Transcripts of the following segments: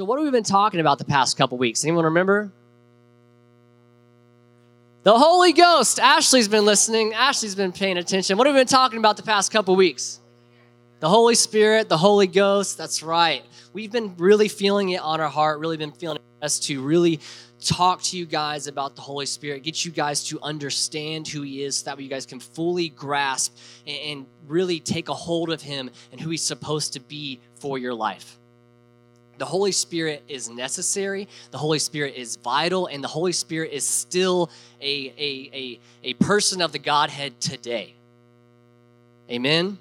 So, what have we been talking about the past couple weeks? Anyone remember? The Holy Ghost. Ashley's been listening. Ashley's been paying attention. What have we been talking about the past couple weeks? The Holy Spirit, the Holy Ghost. That's right. We've been really feeling it on our heart, really been feeling it us to really talk to you guys about the Holy Spirit, get you guys to understand who He is so that way you guys can fully grasp and really take a hold of Him and who He's supposed to be for your life. The Holy Spirit is necessary, the Holy Spirit is vital, and the Holy Spirit is still a, a, a, a person of the Godhead today. Amen.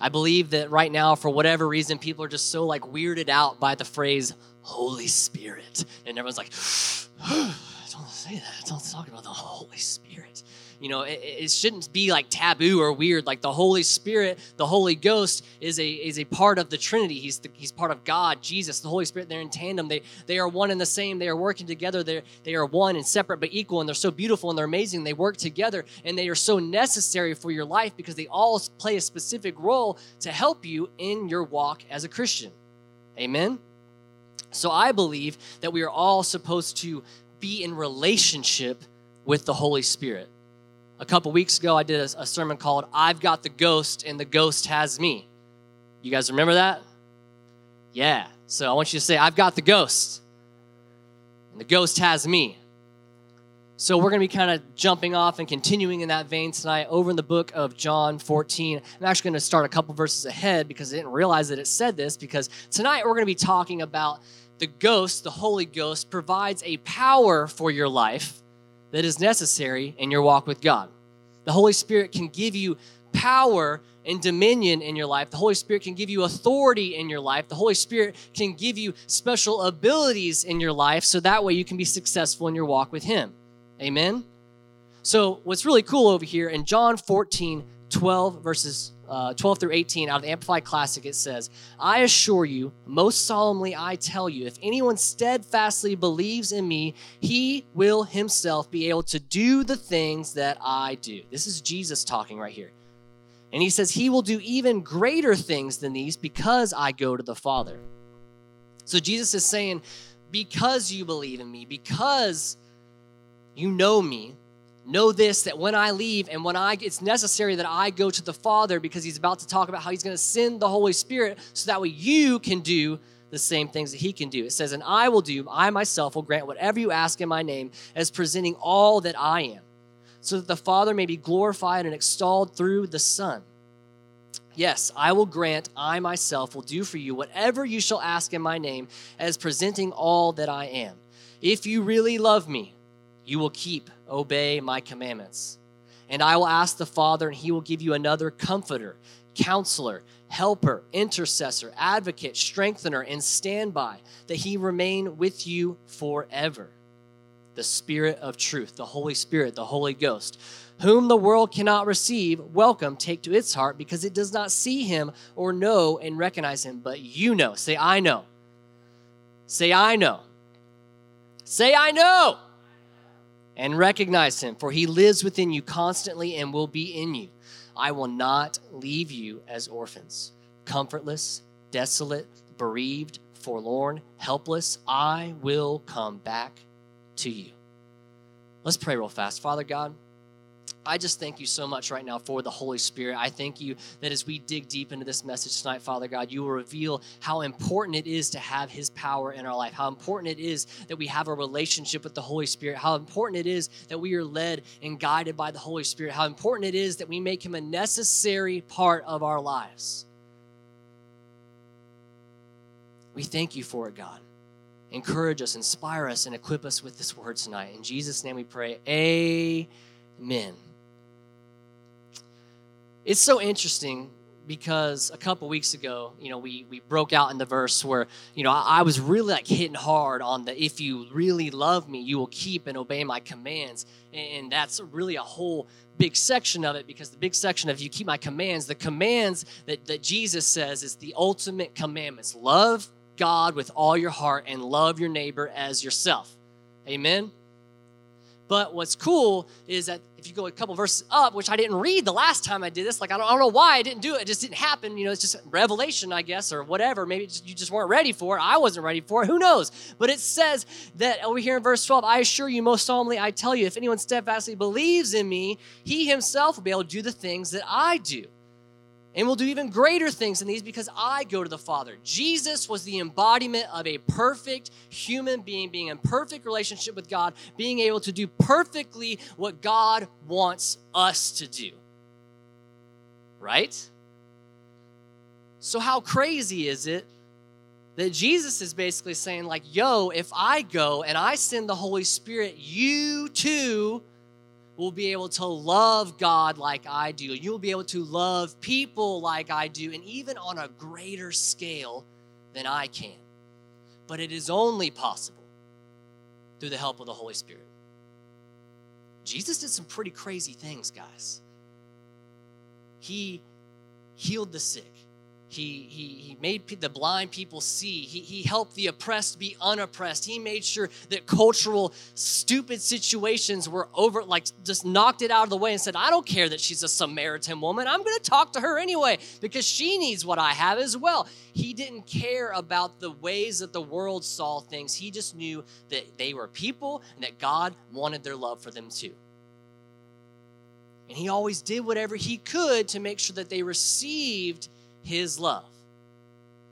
I believe that right now, for whatever reason, people are just so like weirded out by the phrase Holy Spirit. And everyone's like, don't say that. Don't talk about the Holy Spirit. You know, it, it, shouldn't be like taboo or weird. Like the Holy Spirit, the Holy Ghost is a is a part of the Trinity. He's the, he's part of God, Jesus, the Holy Spirit. They're in tandem. They they are one and the same. They are working together. They they are one and separate but equal. And they're so beautiful and they're amazing. They work together and they are so necessary for your life because they all play a specific role to help you in your walk as a Christian. Amen. So I believe that we are all supposed to be in relationship with the Holy Spirit. A couple weeks ago, I did a, a, sermon called I've Got the Ghost and the Ghost Has Me. You guys remember that? Yeah. So I want you to say, I've got the ghost and the ghost has me. So we're going to be kind of jumping off and continuing in that vein tonight over in the book of John 14. I'm actually going to start a couple verses ahead because I didn't realize that it said this because tonight we're going to be talking about the ghost, the Holy Ghost, provides a power for your life that is necessary in your walk with God. The Holy Spirit can give you power and dominion in your life. The Holy Spirit can give you authority in your life. The Holy Spirit can give you special abilities in your life so that way you can be successful in your walk with Him. Amen? So, what's really cool over here in John 14, 12, verses uh, 12 through 18 out of the Amplified Classic, it says, I assure you, most solemnly I tell you, if anyone steadfastly believes in me, he will himself be able to do the things that I do. This is Jesus talking right here. And he says, He will do even greater things than these because I go to the Father. So Jesus is saying, Because you believe in me, because you know me, know this that when I leave and when I it's necessary that I go to the Father because he's about to talk about how he's going to send the Holy Spirit so that way you can do the same things that he can do. It says, "And I will do, I myself will grant whatever you ask in my name as presenting all that I am, so that the Father may be glorified and extolled through the Son." Yes, I will grant, I myself will do for you whatever you shall ask in my name as presenting all that I am. If you really love me, you will keep, obey my commandments. And I will ask the Father, and he will give you another comforter, counselor, helper, intercessor, advocate, strengthener, and standby, that he remain with you forever. The Spirit of truth, the Holy Spirit, the Holy Ghost, whom the world cannot receive, welcome, take to its heart, because it does not see him or know and recognize him, but you know. Say, I know. Say, I know. Say, I know and recognize him, for he lives within you constantly and will be in you. I will not leave you as orphans, comfortless, desolate, bereaved, forlorn, helpless. I will come back to you. Let's pray real fast. Father God, I just thank you so much right now for the Holy Spirit. I thank you that as we dig deep into this message tonight, Father God, you will reveal how important it is to have His power in our life, how important it is that we have a relationship with the Holy Spirit, how important it is that we are led and guided by the Holy Spirit, how important it is that we make Him a necessary part of our lives. We thank you for it, God. Encourage us, inspire us, and equip us with this word tonight. In Jesus' name we pray. Amen. It's so interesting because a couple weeks ago, you know, we we broke out in the verse where, you know, I, I, was really like hitting hard on the if you really love me, you will keep and obey my commands. And that's really a whole big section of it because the big section of you keep my commands, the commands that, that Jesus says is the ultimate commandments. Love God with all your heart and love your neighbor as yourself. Amen. But what's cool is that if you go a couple verses up, which I didn't read the last time I did this, like I don't, I don't know why I didn't do it. It just didn't happen. You know, it's just revelation, I guess, or whatever. Maybe just, you just weren't ready for it. I wasn't ready for it. Who knows? But it says that over here in verse 12, I assure you most solemnly, I tell you, if anyone steadfastly believes in me, he himself will be able to do the things that I do and will do even greater things than these because I go to the Father. Jesus was the embodiment of a perfect human being, being in perfect relationship with God, being able to do perfectly what God wants us to do. Right? So, how crazy is it that Jesus is basically saying, like, yo, if I go and I send the Holy Spirit, you too will be able to love God like I do. You'll be able to love people like I do, and even on a greater scale than I can. But it is only possible through the help of the Holy Spirit. Jesus did some pretty crazy things, guys. He healed the sick. He, he, he made the blind people see. He, he helped the oppressed be unoppressed. He made sure that cultural, stupid situations were over, like just knocked it out of the way and said, I don't care that she's a Samaritan woman. I'm going to talk to her anyway because she needs what I have as well. He didn't care about the ways that the world saw things. He just knew that they were people and that God wanted their love for them too. And he always did whatever he could to make sure that they received his love.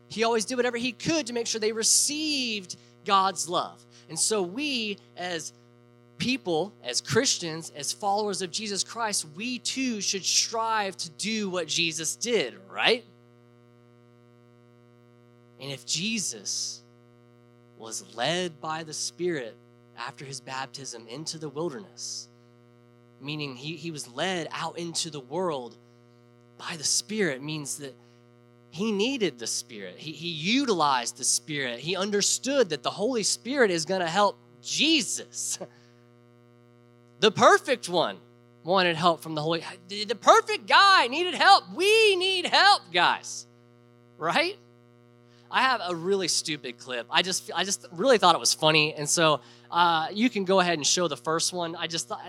He always did whatever he could to make sure they received God's love. And so we, as people, as Christians, as followers of Jesus Christ, we too should strive to do what Jesus did, right? And if Jesus was led by the Spirit after his baptism into the wilderness, meaning he, he was led out into the world by the Spirit, means that he needed the Spirit. He, he utilized the Spirit. He understood that the Holy Spirit is going to help Jesus. the perfect one wanted help from the Holy The perfect guy needed help. We need help, guys. Right? I have a really stupid clip. I just I just really thought it was funny, and so uh, you can go ahead and show the first one. I just thought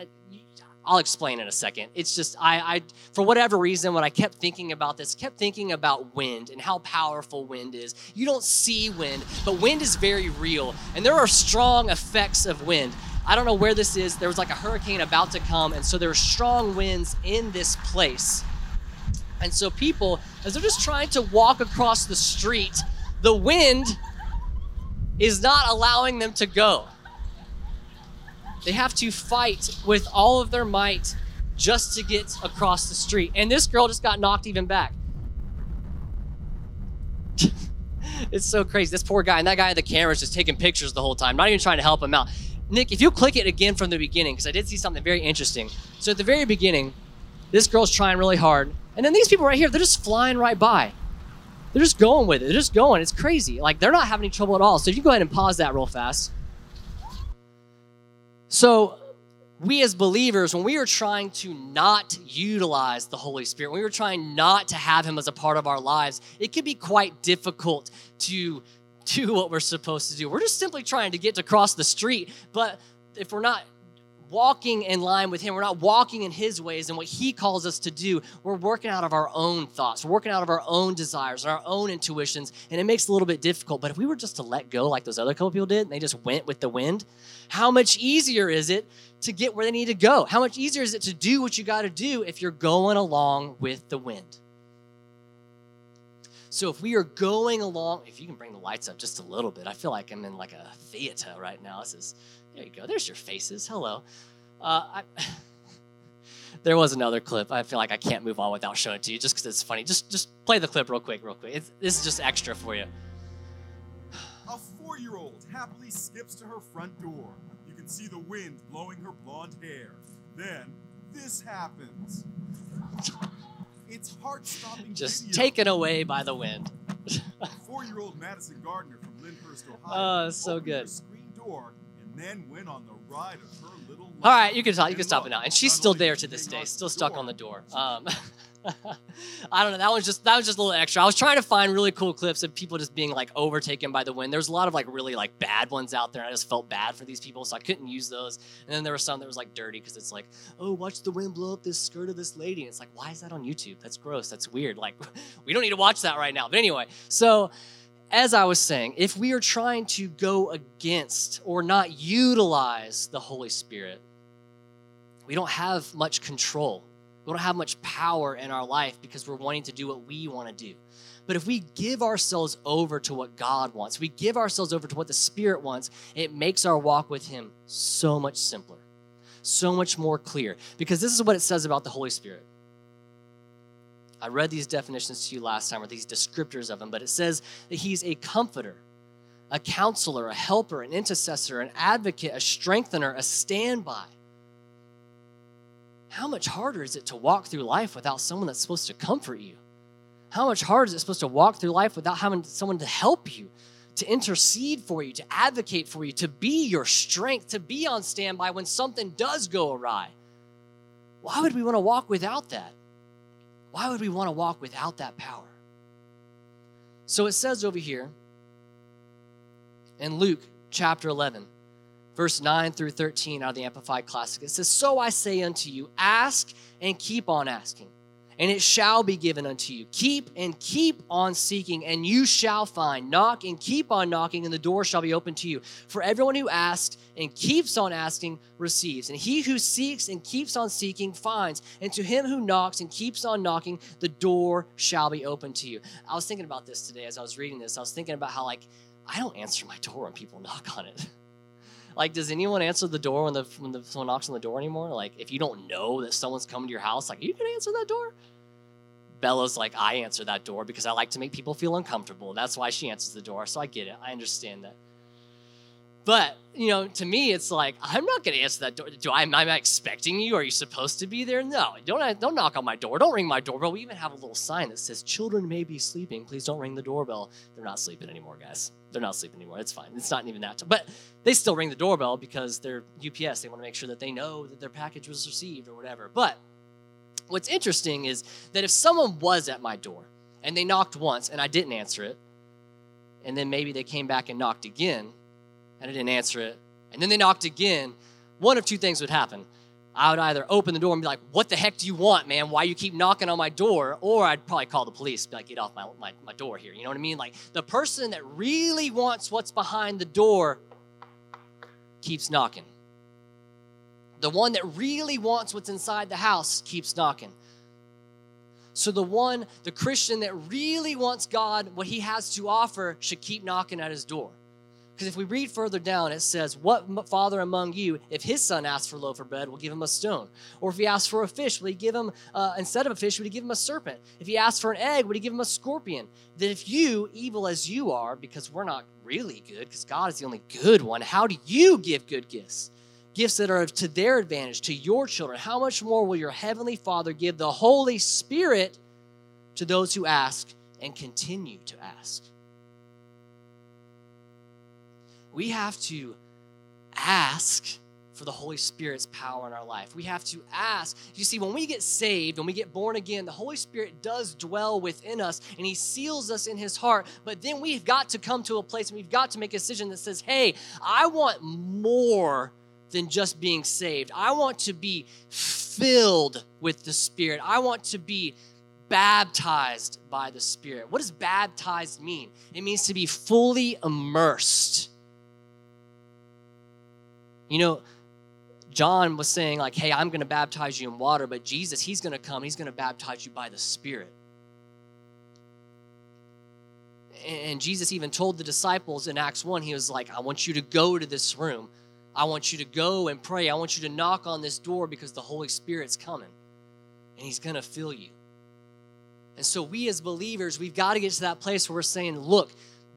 I'll explain in a second. It's just I, I for whatever reason when I kept thinking about this, kept thinking about wind and how powerful wind is. You don't see wind, but wind is very real, and there are strong effects of wind. I don't know where this is. There was like a hurricane about to come, and so there are strong winds in this place. And so people, as they're just trying to walk across the street, the wind is not allowing them to go. They have to fight with all of their might just to get across the street. And this girl just got knocked even back. it's so crazy. This poor guy and that guy at the camera is just taking pictures the whole time, not even trying to help him out. Nick, if you click it again from the beginning, because I did see something very interesting. So at the very beginning, this girl's trying really hard. And then these people right here, they're just flying right by. They're just going with it. They're just going. It's crazy. Like they're not having any trouble at all. So if you go ahead and pause that real fast. So, we as believers, when we are trying to not utilize the Holy Spirit, when we are trying not to have Him as a part of our lives, it can be quite difficult to do what we're supposed to do. We're just simply trying to get to cross the street, but if we're not walking in line with Him. We're not walking in His ways and what He calls us to do. We're working out of our own thoughts. We're working out of our own desires and our own intuitions. And it makes it a little bit difficult. But if we were just to let go like those other couple people did and they just went with the wind, how much easier is it to get where they need to go? How much easier is it to do what you got to do if you're going along with the wind? So if we are going along, if you can bring the lights up just a little bit, I feel like I'm in like a theater right now. This is there you go. There's your faces. Hello. Uh, I, there was another clip. I feel like I can't move on without showing it to you, just because it's funny. Just just play the clip real quick, real quick. It's, this is just extra for you. A four-year-old happily skips to her front door. You can see the wind blowing her blonde hair. Then this happens. It's heart-stopping. Just video. taken away by the wind. Four-year-old Madison Gardner from Lyndhurst, Ohio. Oh, so good. Her screen door and then went on the ride of her little life. All right, you can stop. You can stop it now. And she's still there to this day, still stuck on the door. Um, I don't know. That was just that was just a little extra. I was trying to find really cool clips of people just being like overtaken by the wind. There's a lot of like really like bad ones out there. And I just felt bad for these people, so I couldn't use those. And then there was some that was like dirty because it's like, oh, watch the wind blow up this skirt of this lady. And it's like, why is that on YouTube? That's gross. That's weird. Like, we don't need to watch that right now. But anyway, so as I was saying, if we are trying to go against or not utilize the Holy Spirit, we don't have much control. We don't have much power in our life because we're wanting to do what we want to do. But if we give ourselves over to what God wants, we give ourselves over to what the Spirit wants, it makes our walk with Him so much simpler, so much more clear. Because this is what it says about the Holy Spirit. I read these definitions to you last time, or these descriptors of Him, but it says that He's a comforter, a counselor, a helper, an intercessor, an advocate, a strengthener, a standby how much harder is it to walk through life without someone that's supposed to comfort you? How much harder is it supposed to walk through life without having someone to help you, to intercede for you, to advocate for you, to be your strength, to be on standby when something does go awry? Why would we want to walk without that? Why would we want to walk without that power? So it says over here in Luke chapter 11, verse 9 through 13 out of the Amplified Classic. It says, So I say unto you, ask and keep on asking, and it shall be given unto you. Keep and keep on seeking, and you shall find. Knock and keep on knocking, and the door shall be open to you. For everyone who asks and keeps on asking receives, and he who seeks and keeps on seeking finds, and to him who knocks and keeps on knocking, the door shall be open to you. I was thinking about this today as I was reading this. I was thinking about how, like, I don't answer my door when people knock on it. Like, does anyone answer the door when the when the, someone knocks on the door anymore? Like, if you don't know that someone's coming to your house, like, you gonna answer that door? Bella's like, I answer that door because I like to make people feel uncomfortable. That's why she answers the door. So I get it. I understand that. But you know, to me, it's like I'm not going to answer that door. Do I? Am I expecting you? Are you supposed to be there? No. Don't don't knock on my door. Don't ring my doorbell. We even have a little sign that says "Children may be sleeping. Please don't ring the doorbell." They're not sleeping anymore, guys. They're not sleeping anymore. It's fine. It's not even that. But they still ring the doorbell because they're UPS. They want to make sure that they know that their package was received or whatever. But what's interesting is that if someone was at my door and they knocked once and I didn't answer it, and then maybe they came back and knocked again and I didn't answer it, and then they knocked again, one of two things would happen. I would either open the door and be like, What the heck do you want, man? Why you keep knocking on my door? Or I'd probably call the police, be like, Get off my, my, my door here. You know what I mean? Like the person that really wants what's behind the door keeps knocking. The one that really wants what's inside the house keeps knocking. So the one, the Christian that really wants God, what he has to offer, should keep knocking at his door. Because if we read further down, it says, What father among you, if his son asks for loaf of bread, will give him a stone? Or if he asks for a fish, will he give him, uh, instead of a fish, would he give him a serpent? If he asks for an egg, would he give him a scorpion? That if you, evil as you are, because we're not really good, because God is the only good one, how do you give good gifts? Gifts that are to their advantage, to your children. How much more will your heavenly Father give the Holy Spirit to those who ask and continue to ask? We have to ask for the Holy Spirit's power in our life. We have to ask. You see, when we get saved, when we get born again, the Holy Spirit does dwell within us and He seals us in His heart. But then we've got to come to a place and we've got to make a decision that says, hey, I want more than just being saved. I want to be filled with the Spirit. I want to be baptized by the Spirit. What does baptized mean? It means to be fully immersed you know, John was saying, like, hey, I'm going to baptize you in water, but Jesus, he's going to come, he's going to baptize you by the Spirit. And Jesus even told the disciples in Acts 1, he was like, I want you to go to this room. I want you to go and pray. I want you to knock on this door because the Holy Spirit's coming and he's going to fill you. And so, we as believers, we've got to get to that place where we're saying, look,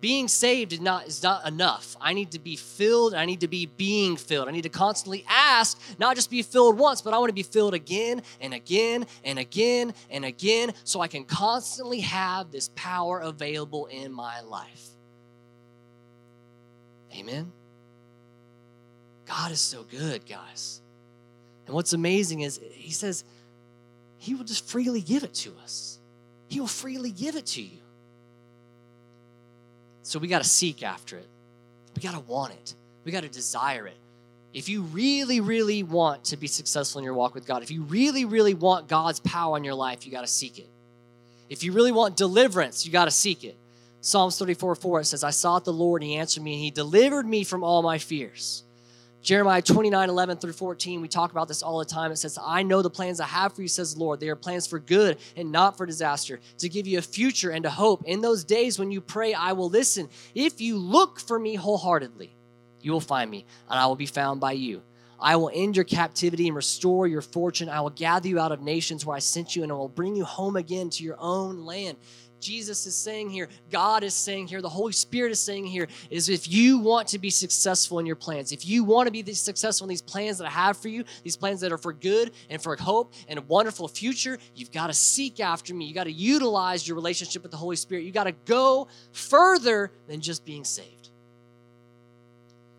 being saved is not, is not enough. I need to be filled. I need to be being filled. I need to constantly ask, not just be filled once, but I want to be filled again and again and again and again so I can constantly have this power available in my life. Amen. God is so good, guys. And what's amazing is he says, He will just freely give it to us. He will freely give it to you. So we got to seek after it. We got to want it. We got to desire it. If you really, really want to be successful in your walk with God, if you really, really want God's power in your life, you got to seek it. If you really want deliverance, you got to seek it. Psalms 34 4, it says, I sought the Lord, and he answered me, and he delivered me from all my fears. Jeremiah 29 11 through 14, we talk about this all the time. It says, I know the plans I have for you, says the Lord. They are plans for good and not for disaster, to give you a future and a hope. In those days when you pray, I will listen. If you look for me wholeheartedly, you will find me, and I will be found by you. I will end your captivity and restore your fortune. I will gather you out of nations where I sent you, and I will bring you home again to your own land. Jesus is saying here, God is saying here, the Holy Spirit is saying here, is if you want to be successful in your plans, if you want to be successful in these plans that I have for you, these plans that are for good and for hope and a wonderful future, you've got to seek after me. You got to utilize your relationship with the Holy Spirit. You got to go further than just being saved.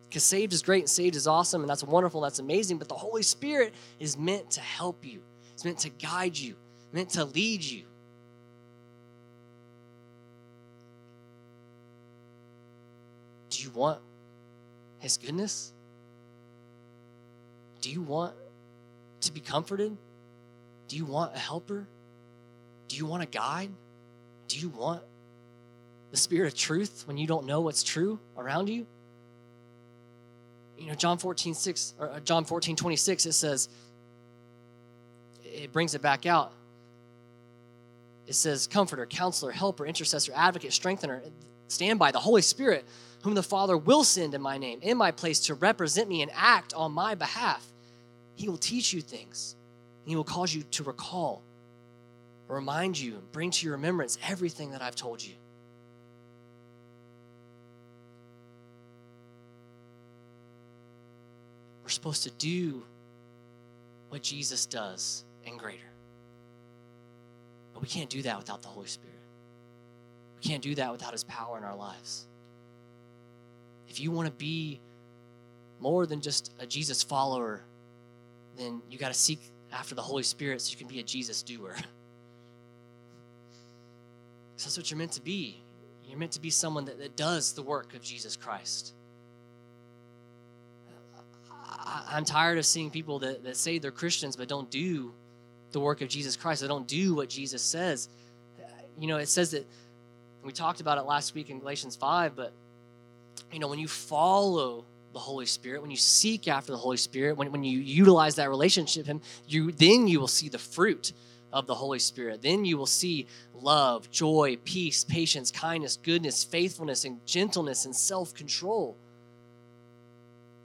Because saved is great and saved is awesome and that's wonderful, that's amazing, but the Holy Spirit is meant to help you. It's meant to guide you, meant to lead you. Want His goodness? Do you want to be comforted? Do you want a helper? Do you want a guide? Do you want the spirit of truth when you don't know what's true around you? You know, John 14, 6, or uh, John 14, 26, it says, it brings it back out. It says, Comforter, counselor, helper, intercessor, advocate, strengthener, stand by the Holy Spirit whom the Father will send in my name, in my place, to represent me and act on my behalf. He will teach you things, and He will cause you to recall, remind you, and bring to your remembrance everything that I've told you. We're supposed to do what Jesus does and greater. But we can't do that without the Holy Spirit. We can't do that without His power in our lives if you want to be more than just a Jesus follower, then you got to seek after the Holy Spirit so you can be a Jesus doer. that's what you're meant to be. You're meant to be someone that, that does the work of Jesus Christ. I, am tired of seeing people that, that say they're Christians but don't do the work of Jesus Christ. They don't do what Jesus says. You know, it says that we talked about it last week in Galatians 5, but you know, when you follow the Holy Spirit, when you seek after the Holy Spirit, when, when you utilize that relationship, him, you then you will see the fruit of the Holy Spirit. Then you will see love, joy, peace, patience, kindness, goodness, faithfulness, and gentleness and self-control.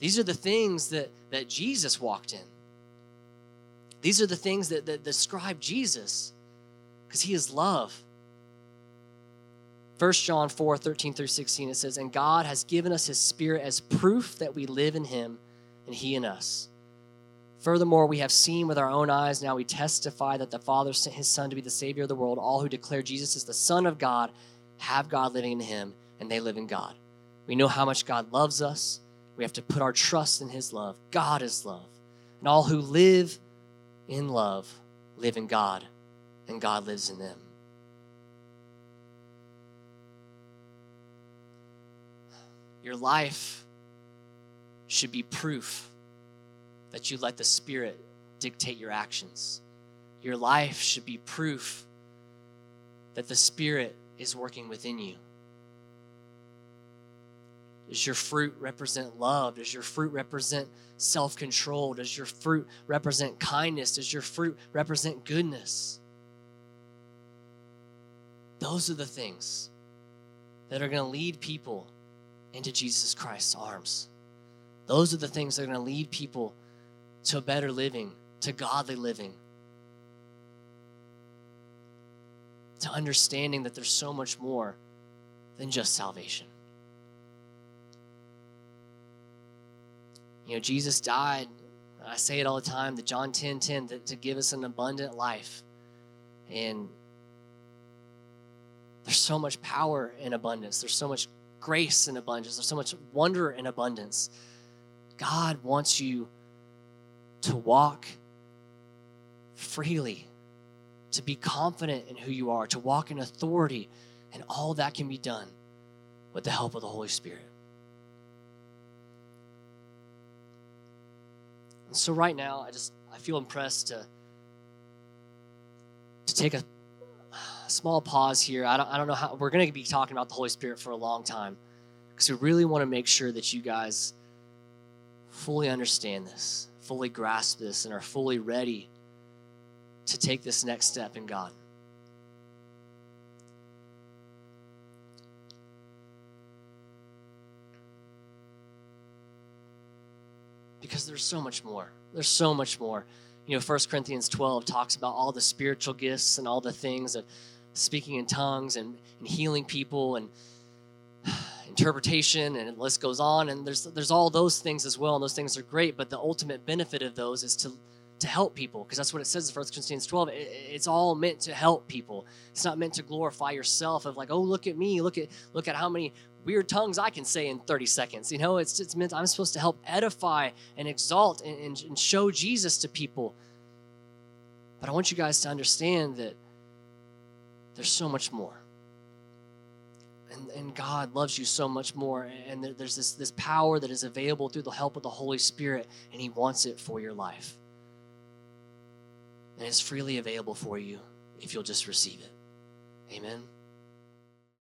These are the things that, that Jesus walked in. These are the things that, that describe Jesus because he is love. 1 John 4 13 through 16, it says, And God has given us his spirit as proof that we live in him and he in us. Furthermore, we have seen with our own eyes, now we testify that the Father sent his Son to be the Savior of the world. All who declare Jesus is the Son of God have God living in him, and they live in God. We know how much God loves us. We have to put our trust in his love. God is love. And all who live in love live in God, and God lives in them. Your life should be proof that you let the Spirit dictate your actions. Your life should be proof that the Spirit is working within you. Does your fruit represent love? Does your fruit represent self control? Does your fruit represent kindness? Does your fruit represent goodness? Those are the things that are going to lead people into Jesus Christ's arms. Those are the things that are going to lead people to a better living, to godly living, to understanding that there's so much more than just salvation. You know, Jesus died, I say it all the time, the John 10 10, to, to give us an abundant life. And there's so much power in abundance. There's so much grace in abundance. There's so much wonder in abundance. God wants you to walk freely to be confident in who you are, to walk in authority, and all that can be done with the help of the Holy Spirit. And so right now, I just I feel impressed to to take a small pause here. I don't I don't know how we're going to be talking about the Holy Spirit for a long time because we really want to make sure that you guys fully understand this, fully grasp this, and are fully ready to take this next step in God. Because there's so much more. There's so much more. You know, 1 Corinthians 12 talks about all the spiritual gifts and all the things that speaking in tongues and, and healing people and interpretation and the list goes on. And there's there's all those things as well and those things are great but the ultimate benefit of those is to to help people because that's what it says in 1 Corinthians 12 it, it's all meant to help people. It's not meant to glorify yourself of like oh look at me. Look at look at how many weird tongues I can say in 30 seconds. You know it's it's meant I'm supposed to help edify and exalt and, and, and show Jesus to people. But I want you guys to understand that there's so much more and, and God loves you so much more. And there's this, this power that is available through the help of the Holy Spirit, and He wants it for your life. And it's freely available for you if you'll just receive it. Amen.